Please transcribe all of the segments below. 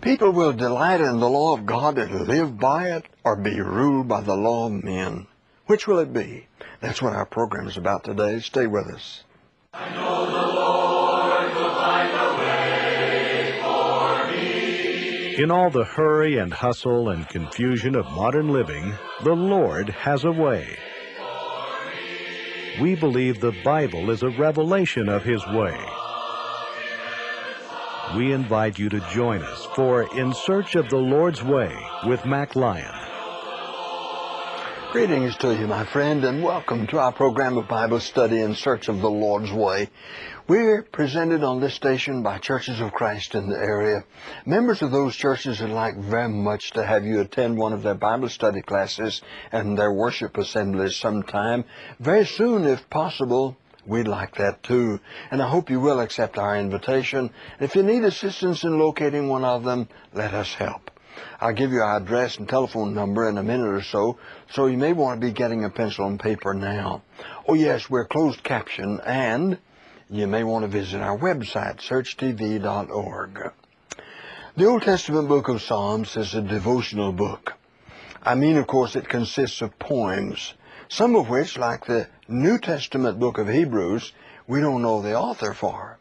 People will delight in the law of God and live by it, or be ruled by the law of men. Which will it be? That's what our program is about today. Stay with us. In all the hurry and hustle and confusion of modern living, the Lord has a way. We believe the Bible is a revelation of His way. We invite you to join us for In Search of the Lord's Way with Mac Lyon. Greetings to you, my friend, and welcome to our program of Bible study in search of the Lord's way. We're presented on this station by Churches of Christ in the area. Members of those churches would like very much to have you attend one of their Bible study classes and their worship assemblies sometime. Very soon, if possible, We'd like that too. And I hope you will accept our invitation. If you need assistance in locating one of them, let us help. I'll give you our address and telephone number in a minute or so, so you may want to be getting a pencil and paper now. Oh yes, we're closed caption and you may want to visit our website, searchtv.org. The Old Testament book of Psalms is a devotional book. I mean, of course, it consists of poems, some of which, like the New Testament book of Hebrews, we don't know the author for.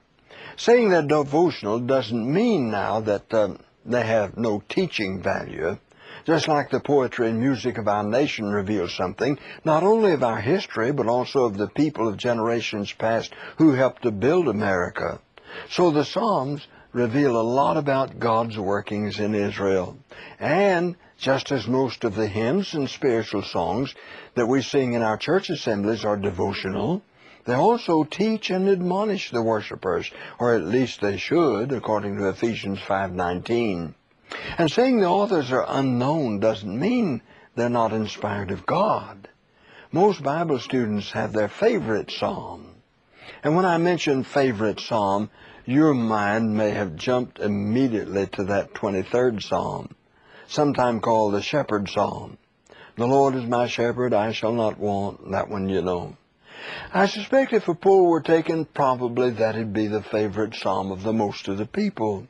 Saying that devotional doesn't mean now that uh, they have no teaching value. Just like the poetry and music of our nation reveals something, not only of our history, but also of the people of generations past who helped to build America. So the Psalms reveal a lot about God's workings in Israel. And just as most of the hymns and spiritual songs that we sing in our church assemblies are devotional, they also teach and admonish the worshipers, or at least they should, according to Ephesians 5.19. And saying the authors are unknown doesn't mean they're not inspired of God. Most Bible students have their favorite psalm. And when I mention favorite psalm, your mind may have jumped immediately to that 23rd psalm, sometime called the shepherd psalm. The Lord is my shepherd, I shall not want. That one you know. I suspect if a poll were taken, probably that'd be the favorite psalm of the most of the people.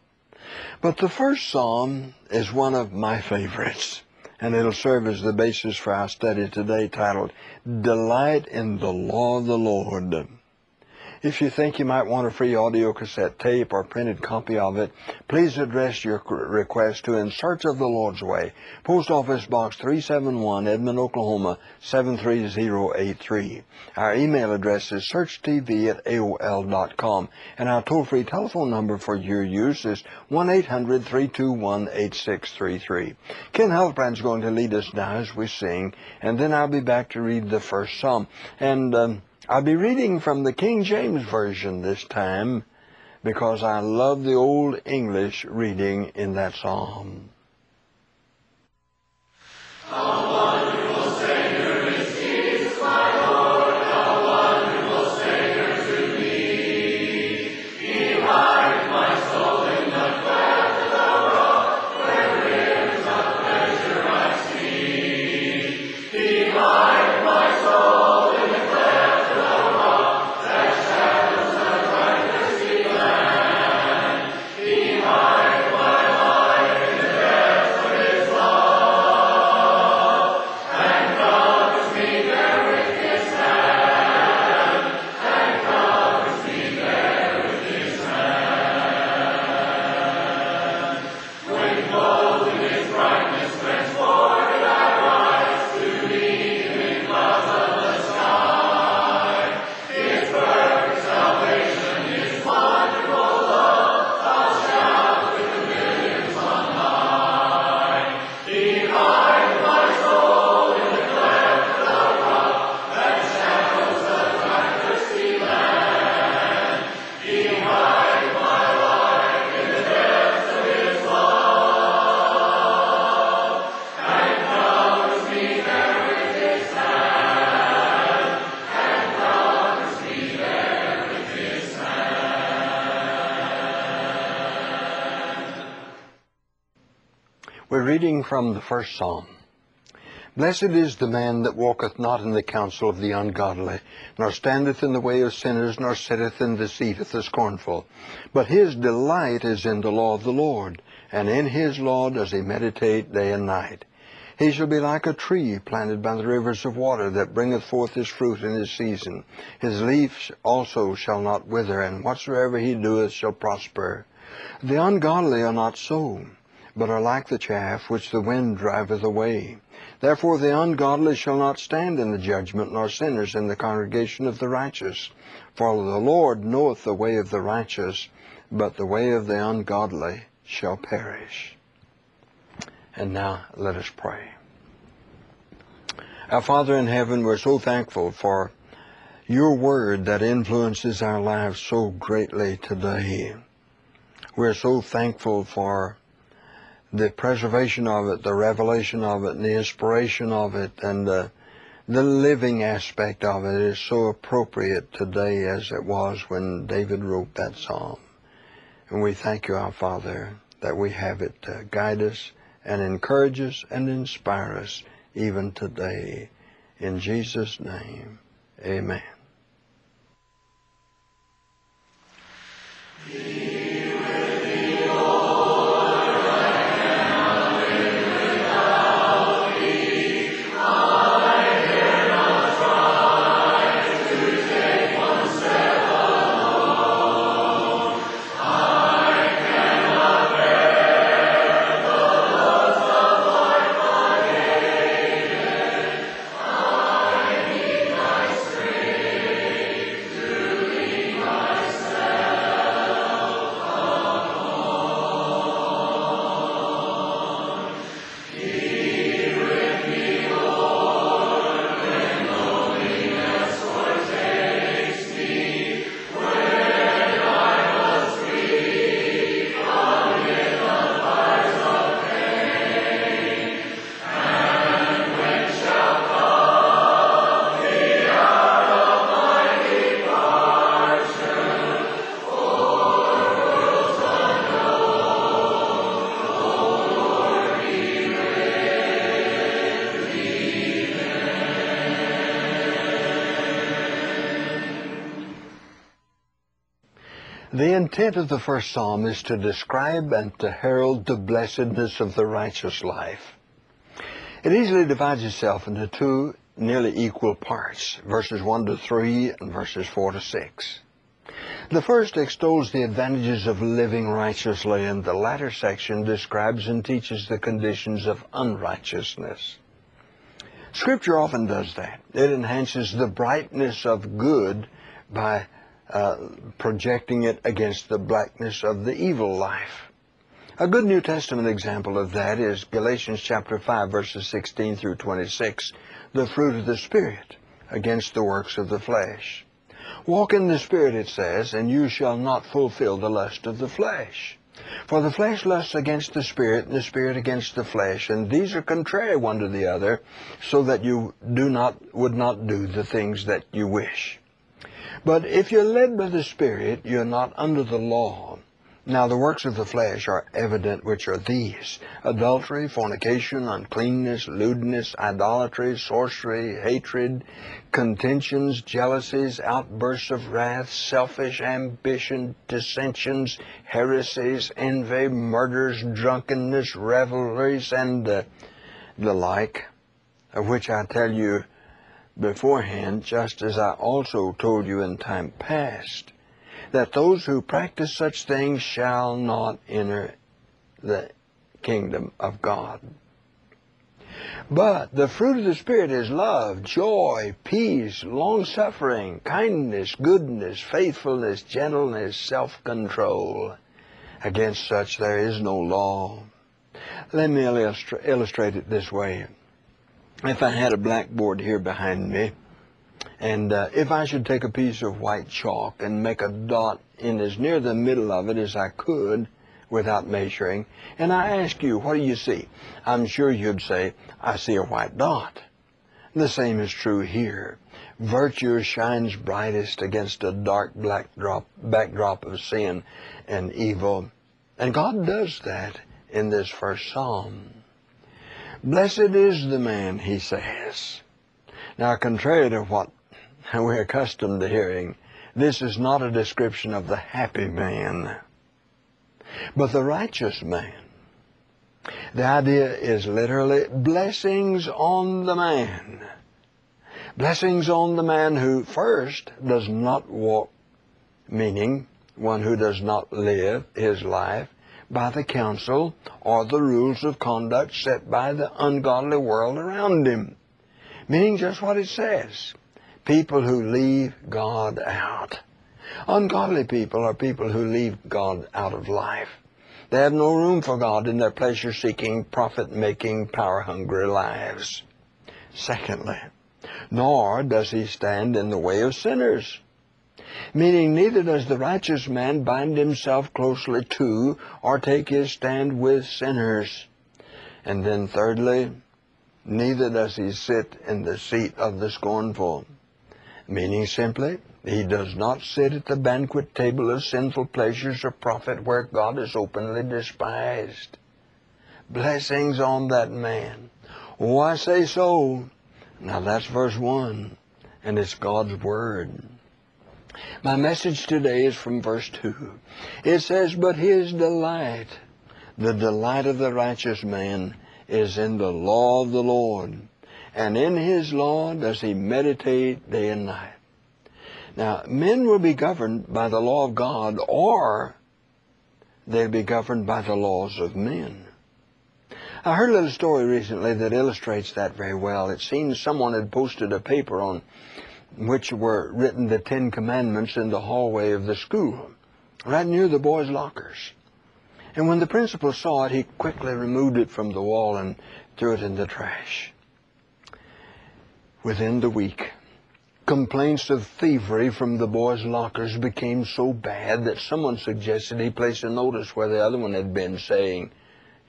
But the first psalm is one of my favorites, and it'll serve as the basis for our study today titled, Delight in the Law of the Lord. If you think you might want a free audio cassette tape or printed copy of it, please address your request to In Search of the Lord's Way, Post Office Box 371, Edmond, Oklahoma 73083. Our email address is searchtv at AOL.com, and our toll-free telephone number for your use is 1-800-321-8633. Ken Halbrand's going to lead us now as we sing, and then I'll be back to read the first psalm. And... Um, I'll be reading from the King James Version this time because I love the Old English reading in that psalm. Reading from the first psalm. Blessed is the man that walketh not in the counsel of the ungodly, nor standeth in the way of sinners, nor sitteth in the seat of the scornful. But his delight is in the law of the Lord, and in his law does he meditate day and night. He shall be like a tree planted by the rivers of water that bringeth forth his fruit in his season. His leaves also shall not wither, and whatsoever he doeth shall prosper. The ungodly are not so, but are like the chaff which the wind driveth away. Therefore the ungodly shall not stand in the judgment, nor sinners in the congregation of the righteous. For the Lord knoweth the way of the righteous, but the way of the ungodly shall perish. And now let us pray. Our Father in heaven, we're so thankful for your word that influences our lives so greatly today. We're so thankful for the preservation of it, the revelation of it, and the inspiration of it, and the, the living aspect of it is so appropriate today as it was when David wrote that psalm. And we thank you, our Father, that we have it to guide us and encourage us and inspire us even today. In Jesus' name, amen. Intent of the first psalm is to describe and to herald the blessedness of the righteous life. It easily divides itself into two nearly equal parts, verses 1 to 3 and verses 4 to 6. The first extols the advantages of living righteously, and the latter section describes and teaches the conditions of unrighteousness. Scripture often does that. It enhances the brightness of good by uh, projecting it against the blackness of the evil life. A good New Testament example of that is Galatians chapter 5 verses 16 through 26, the fruit of the Spirit against the works of the flesh. Walk in the Spirit, it says, and you shall not fulfill the lust of the flesh. For the flesh lusts against the Spirit, and the Spirit against the flesh, and these are contrary one to the other, so that you do not would not do the things that you wish. But if you're led by the Spirit, you're not under the law. Now the works of the flesh are evident, which are these adultery, fornication, uncleanness, lewdness, idolatry, sorcery, hatred, contentions, jealousies, outbursts of wrath, selfish ambition, dissensions, heresies, envy, murders, drunkenness, revelries, and uh, the like, of which I tell you beforehand, just as I also told you in time past, that those who practice such things shall not enter the kingdom of God. But the fruit of the Spirit is love, joy, peace, long-suffering, kindness, goodness, faithfulness, gentleness, self-control. Against such there is no law. Let me illustra- illustrate it this way if I had a blackboard here behind me, and uh, if I should take a piece of white chalk and make a dot in as near the middle of it as I could without measuring, and I ask you, what do you see? I'm sure you'd say, I see a white dot. The same is true here. Virtue shines brightest against a dark black drop, backdrop of sin and evil. And God does that in this first psalm. Blessed is the man, he says. Now, contrary to what we're accustomed to hearing, this is not a description of the happy man, but the righteous man. The idea is literally blessings on the man. Blessings on the man who first does not walk, meaning one who does not live his life by the counsel or the rules of conduct set by the ungodly world around him. Meaning just what it says. People who leave God out. Ungodly people are people who leave God out of life. They have no room for God in their pleasure-seeking, profit-making, power-hungry lives. Secondly, nor does he stand in the way of sinners. Meaning neither does the righteous man bind himself closely to or take his stand with sinners. And then thirdly, neither does he sit in the seat of the scornful. Meaning simply, he does not sit at the banquet table of sinful pleasures or profit where God is openly despised. Blessings on that man. Oh, say so. Now that's verse 1, and it's God's Word. My message today is from verse 2. It says, But his delight, the delight of the righteous man, is in the law of the Lord, and in his law does he meditate day and night. Now, men will be governed by the law of God, or they'll be governed by the laws of men. I heard a little story recently that illustrates that very well. It seems someone had posted a paper on which were written the Ten Commandments in the hallway of the school, right near the boys' lockers. And when the principal saw it, he quickly removed it from the wall and threw it in the trash. Within the week, complaints of thievery from the boys' lockers became so bad that someone suggested he place a notice where the other one had been saying,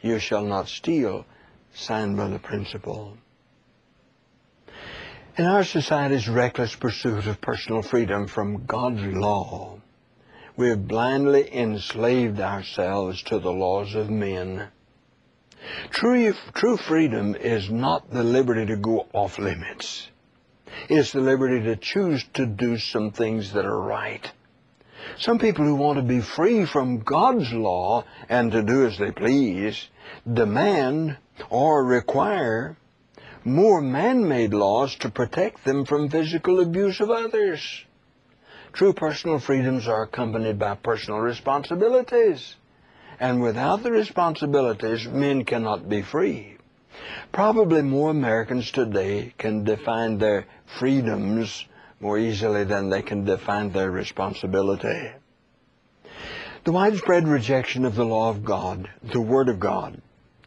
You shall not steal, signed by the principal. In our society's reckless pursuit of personal freedom from God's law, we have blindly enslaved ourselves to the laws of men. True, true freedom is not the liberty to go off limits. It's the liberty to choose to do some things that are right. Some people who want to be free from God's law and to do as they please demand or require more man-made laws to protect them from physical abuse of others. True personal freedoms are accompanied by personal responsibilities. And without the responsibilities, men cannot be free. Probably more Americans today can define their freedoms more easily than they can define their responsibility. The widespread rejection of the law of God, the Word of God,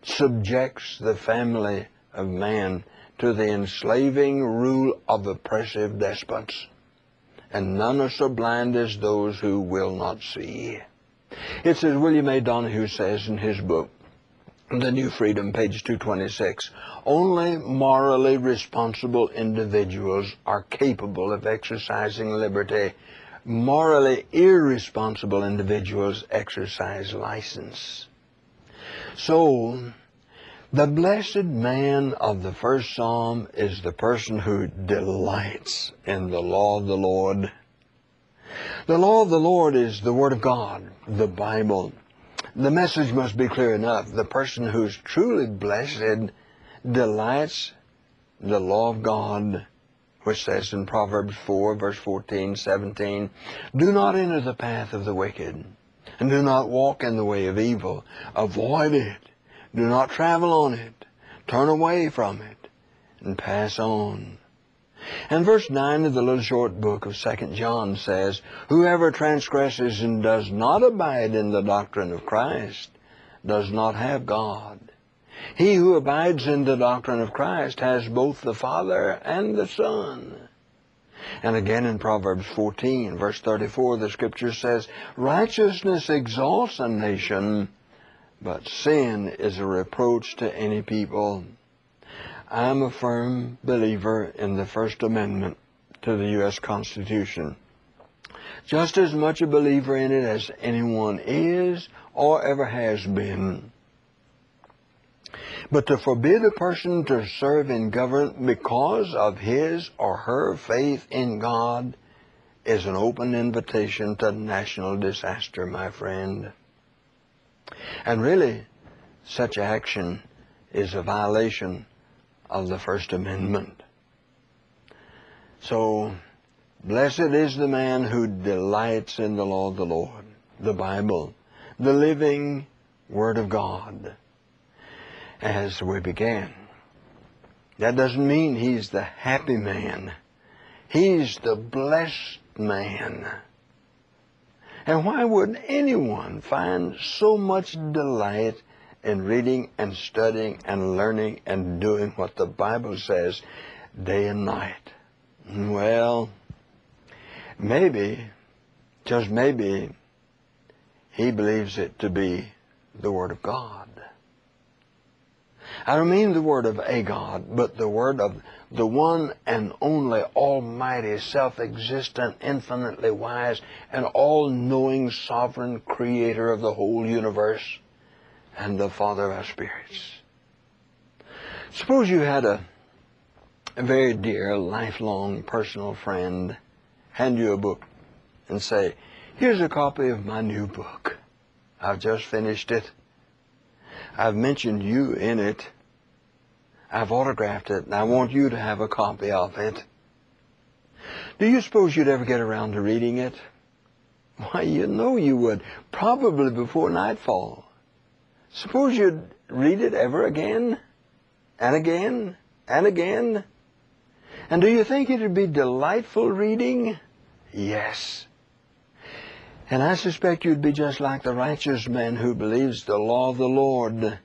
subjects the family of man to the enslaving rule of oppressive despots. And none are so blind as those who will not see. It's as William A. Donohue says in his book, The New Freedom, page 226. Only morally responsible individuals are capable of exercising liberty. Morally irresponsible individuals exercise license. So, the blessed man of the first psalm is the person who delights in the law of the Lord. The law of the Lord is the Word of God, the Bible. The message must be clear enough. The person who's truly blessed delights the law of God, which says in Proverbs 4, verse 14, 17, Do not enter the path of the wicked, and do not walk in the way of evil. Avoid it do not travel on it. Turn away from it and pass on. And verse 9 of the little short book of 2 John says, Whoever transgresses and does not abide in the doctrine of Christ does not have God. He who abides in the doctrine of Christ has both the Father and the Son. And again in Proverbs 14, verse 34, the scripture says, Righteousness exalts a nation, but sin is a reproach to any people. I'm a firm believer in the First Amendment to the U.S. Constitution. Just as much a believer in it as anyone is or ever has been. But to forbid a person to serve in government because of his or her faith in God is an open invitation to national disaster, my friend. And really, such action is a violation of the First Amendment. So, blessed is the man who delights in the law of the Lord, the Bible, the living Word of God, as we began. That doesn't mean he's the happy man. He's the blessed man. And why wouldn't anyone find so much delight in reading and studying and learning and doing what the Bible says day and night? Well, maybe, just maybe, he believes it to be the Word of God. I don't mean the Word of a God, but the Word of the one and only Almighty, self-existent, infinitely wise, and all-knowing sovereign creator of the whole universe and the Father of our spirits. Suppose you had a, a very dear, lifelong personal friend hand you a book and say, here's a copy of my new book. I've just finished it. I've mentioned you in it. I've autographed it, and I want you to have a copy of it. Do you suppose you'd ever get around to reading it? Why, you know you would. Probably before nightfall. Suppose you'd read it ever again, and again, and again. And do you think it'd be delightful reading? Yes. And I suspect you'd be just like the righteous man who believes the law of the Lord,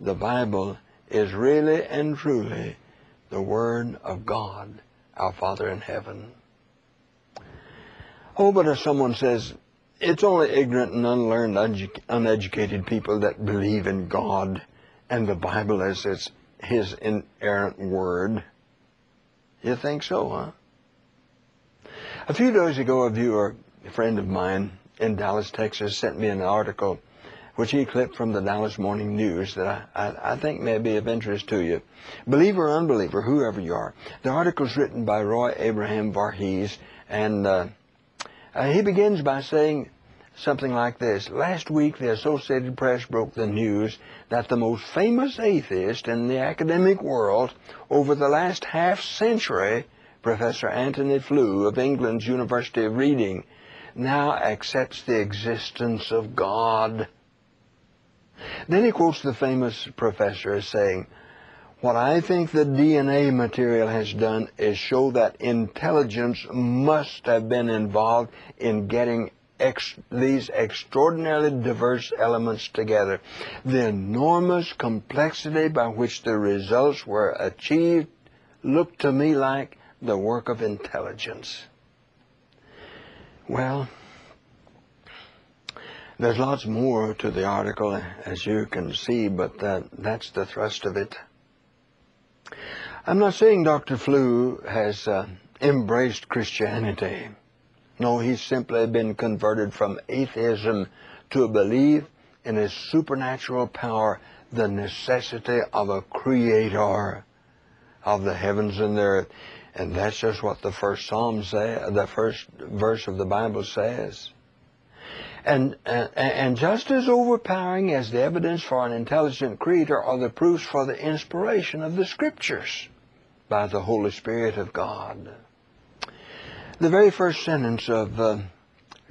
the Bible, is really and truly the Word of God, our Father in heaven. Oh, but if someone says, it's only ignorant and unlearned, uneducated people that believe in God and the Bible as its His inerrant Word. You think so, huh? A few days ago, a viewer, a friend of mine in Dallas, Texas, sent me an article which he clipped from the Dallas Morning News that I, I, I, think may be of interest to you. Believer or unbeliever, whoever you are. The article is written by Roy Abraham Varghese, and uh, uh, he begins by saying something like this. Last week, the Associated Press broke the news that the most famous atheist in the academic world over the last half century, Professor Antony Flew of England's University of Reading, now accepts the existence of God. Then he quotes the famous professor as saying, what I think the DNA material has done is show that intelligence must have been involved in getting ex these extraordinarily diverse elements together. The enormous complexity by which the results were achieved looked to me like the work of intelligence. Well, there's lots more to the article, as you can see, but that, that's the thrust of it. I'm not saying Dr. Flew has uh, embraced Christianity. No, he's simply been converted from atheism to a belief in a supernatural power, the necessity of a creator of the heavens and the earth. And that's just what the first Psalm say, the first verse of the Bible says. And, and, and just as overpowering as the evidence for an intelligent creator are the proofs for the inspiration of the Scriptures by the Holy Spirit of God. The very first sentence of uh,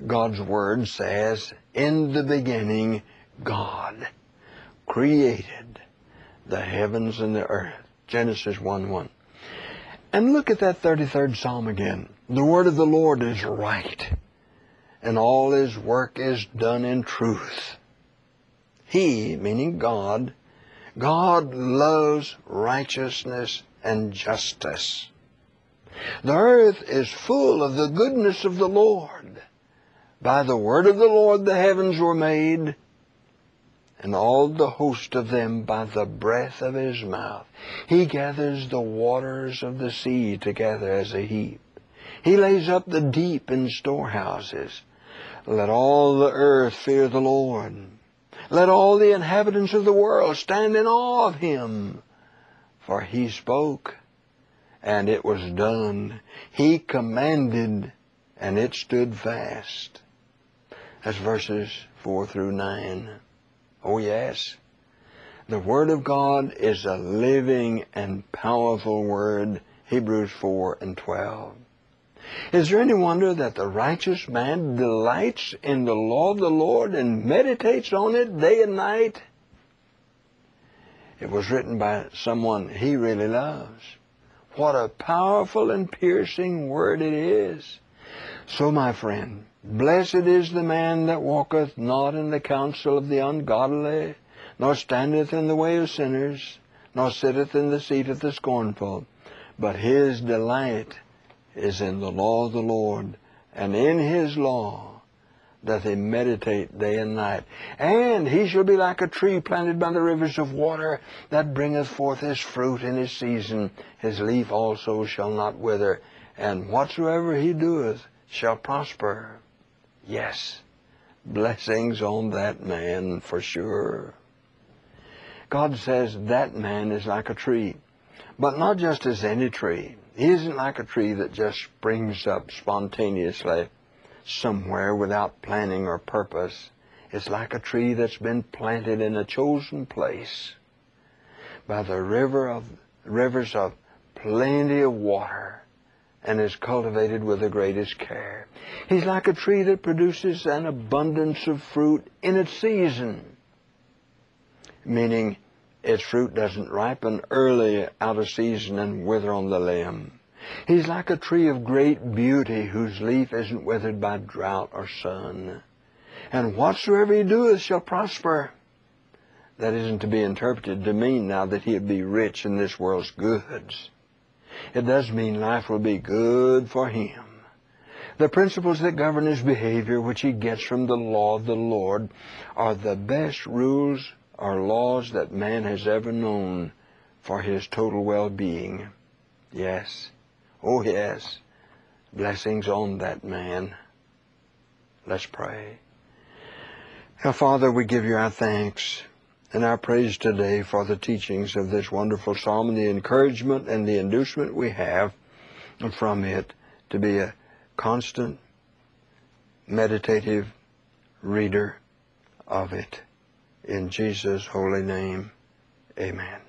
God's Word says, In the beginning, God created the heavens and the earth. Genesis 1 1. And look at that 33rd Psalm again. The word of the Lord is right and all his work is done in truth. He, meaning God, God loves righteousness and justice. The earth is full of the goodness of the Lord. By the word of the Lord the heavens were made, and all the host of them by the breath of his mouth. He gathers the waters of the sea together as a heap. He lays up the deep in storehouses. Let all the earth fear the Lord. Let all the inhabitants of the world stand in awe of him. For he spoke, and it was done. He commanded, and it stood fast. That's verses 4 through 9. Oh, yes. The Word of God is a living and powerful Word. Hebrews 4 and 12. Is there any wonder that the righteous man delights in the law of the Lord and meditates on it day and night? It was written by someone he really loves. What a powerful and piercing word it is. So, my friend, blessed is the man that walketh not in the counsel of the ungodly, nor standeth in the way of sinners, nor sitteth in the seat of the scornful, but his delight is in the law of the Lord, and in his law doth he meditate day and night. And he shall be like a tree planted by the rivers of water, that bringeth forth his fruit in his season. His leaf also shall not wither, and whatsoever he doeth shall prosper. Yes, blessings on that man for sure. God says that man is like a tree, but not just as any tree. He isn't like a tree that just springs up spontaneously somewhere without planning or purpose. It's like a tree that's been planted in a chosen place by the river of rivers of plenty of water and is cultivated with the greatest care. He's like a tree that produces an abundance of fruit in its season, meaning its fruit doesn't ripen early out of season and wither on the limb. He's like a tree of great beauty whose leaf isn't withered by drought or sun. And whatsoever he doeth shall prosper. That isn't to be interpreted to mean now that he'll be rich in this world's goods. It does mean life will be good for him. The principles that govern his behavior, which he gets from the law of the Lord, are the best rules are laws that man has ever known for his total well-being. Yes. Oh, yes. Blessings on that man. Let's pray. Our Father, we give you our thanks and our praise today for the teachings of this wonderful psalm and the encouragement and the inducement we have from it to be a constant, meditative reader of it. In Jesus' holy name, amen.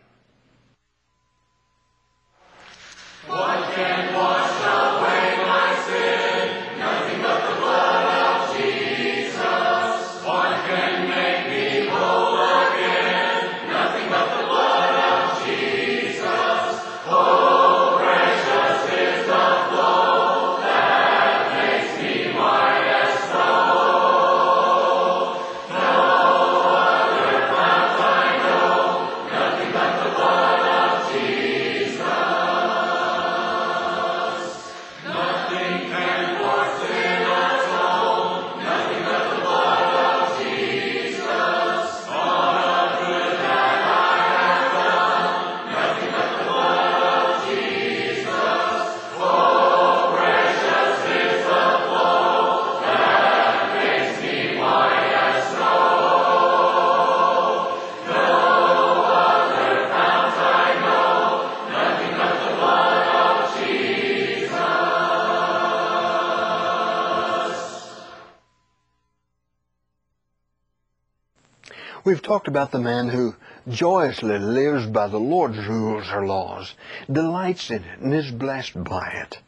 We've talked about the man who joyously lives by the Lord's rules or laws, delights in it, and is blessed by it.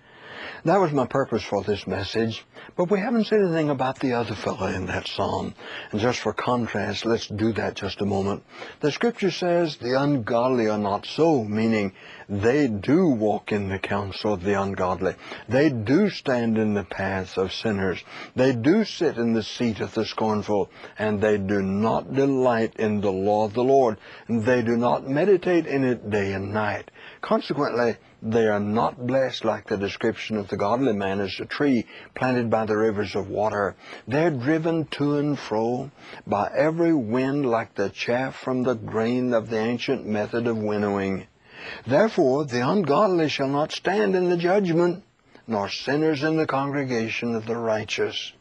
That was my purpose for this message, but we haven't said anything about the other fellow in that psalm. And just for contrast, let's do that just a moment. The scripture says the ungodly are not so, meaning they do walk in the counsel of the ungodly. They do stand in the paths of sinners. They do sit in the seat of the scornful, and they do not delight in the law of the Lord. And they do not meditate in it day and night. Consequently, they are not blessed like the description of the godly man as a tree planted by the rivers of water. They're driven to and fro by every wind like the chaff from the grain of the ancient method of winnowing. Therefore, the ungodly shall not stand in the judgment, nor sinners in the congregation of the righteous.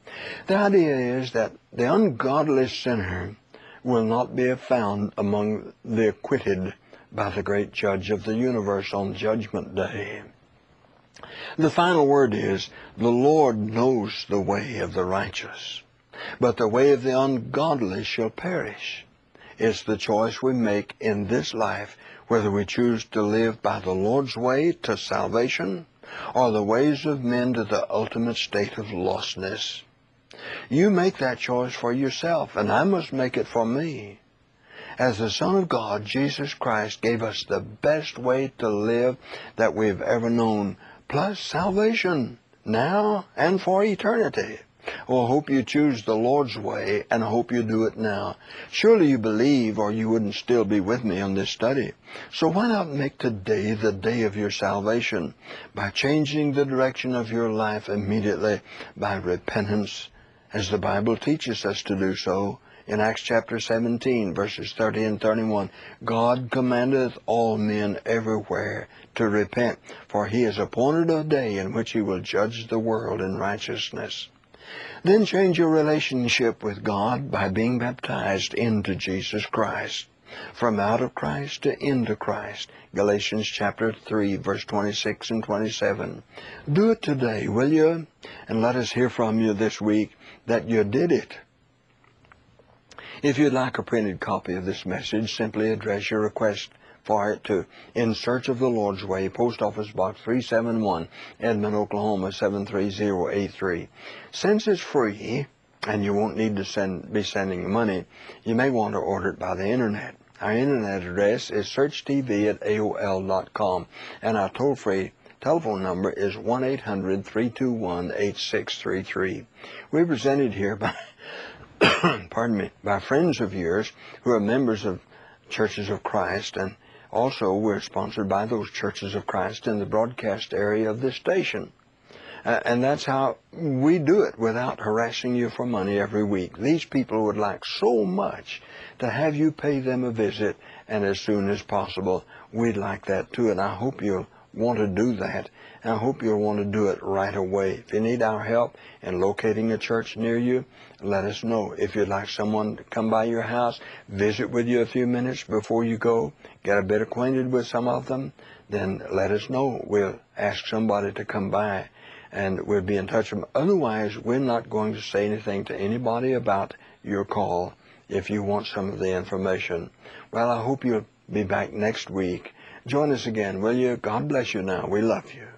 The idea is that the ungodly sinner will not be found among the acquitted by the great judge of the universe on judgment day. The final word is, the Lord knows the way of the righteous, but the way of the ungodly shall perish. It's the choice we make in this life whether we choose to live by the Lord's way to salvation or the ways of men to the ultimate state of lostness. You make that choice for yourself, and I must make it for me. As the Son of God, Jesus Christ gave us the best way to live that we've ever known, plus salvation, now and for eternity. Well, hope you choose the Lord's way and hope you do it now. Surely you believe or you wouldn't still be with me on this study. So why not make today the day of your salvation by changing the direction of your life immediately by repentance as the Bible teaches us to do so in Acts chapter 17 verses 30 and 31. God commandeth all men everywhere to repent, for he has appointed a day in which he will judge the world in righteousness. Then change your relationship with God by being baptized into Jesus Christ. From out of Christ to into Christ. Galatians chapter 3 verse 26 and 27. Do it today, will you? And let us hear from you this week that you did it. If you'd like a printed copy of this message, simply address your request for it to In Search of the Lord's Way, Post Office Box 371, Edmond, Oklahoma 73083. Since it's free and you won't need to send, be sending money, you may want to order it by the internet. Our internet address is searchtv at AOL.com and our toll-free telephone number is 1-800-321-8633. We're presented here by, pardon me, by friends of yours who are members of Churches of Christ and also, we're sponsored by those Churches of Christ in the broadcast area of this station. Uh, and that's how we do it without harassing you for money every week. These people would like so much to have you pay them a visit, and as soon as possible, we'd like that too. And I hope you'll want to do that. I hope you'll want to do it right away. If you need our help in locating a church near you, let us know. If you'd like someone to come by your house, visit with you a few minutes before you go, get a bit acquainted with some of them, then let us know. We'll ask somebody to come by and we'll be in touch with them. Otherwise, we're not going to say anything to anybody about your call if you want some of the information. Well, I hope you'll be back next week. Join us again, will you? God bless you now. We love you.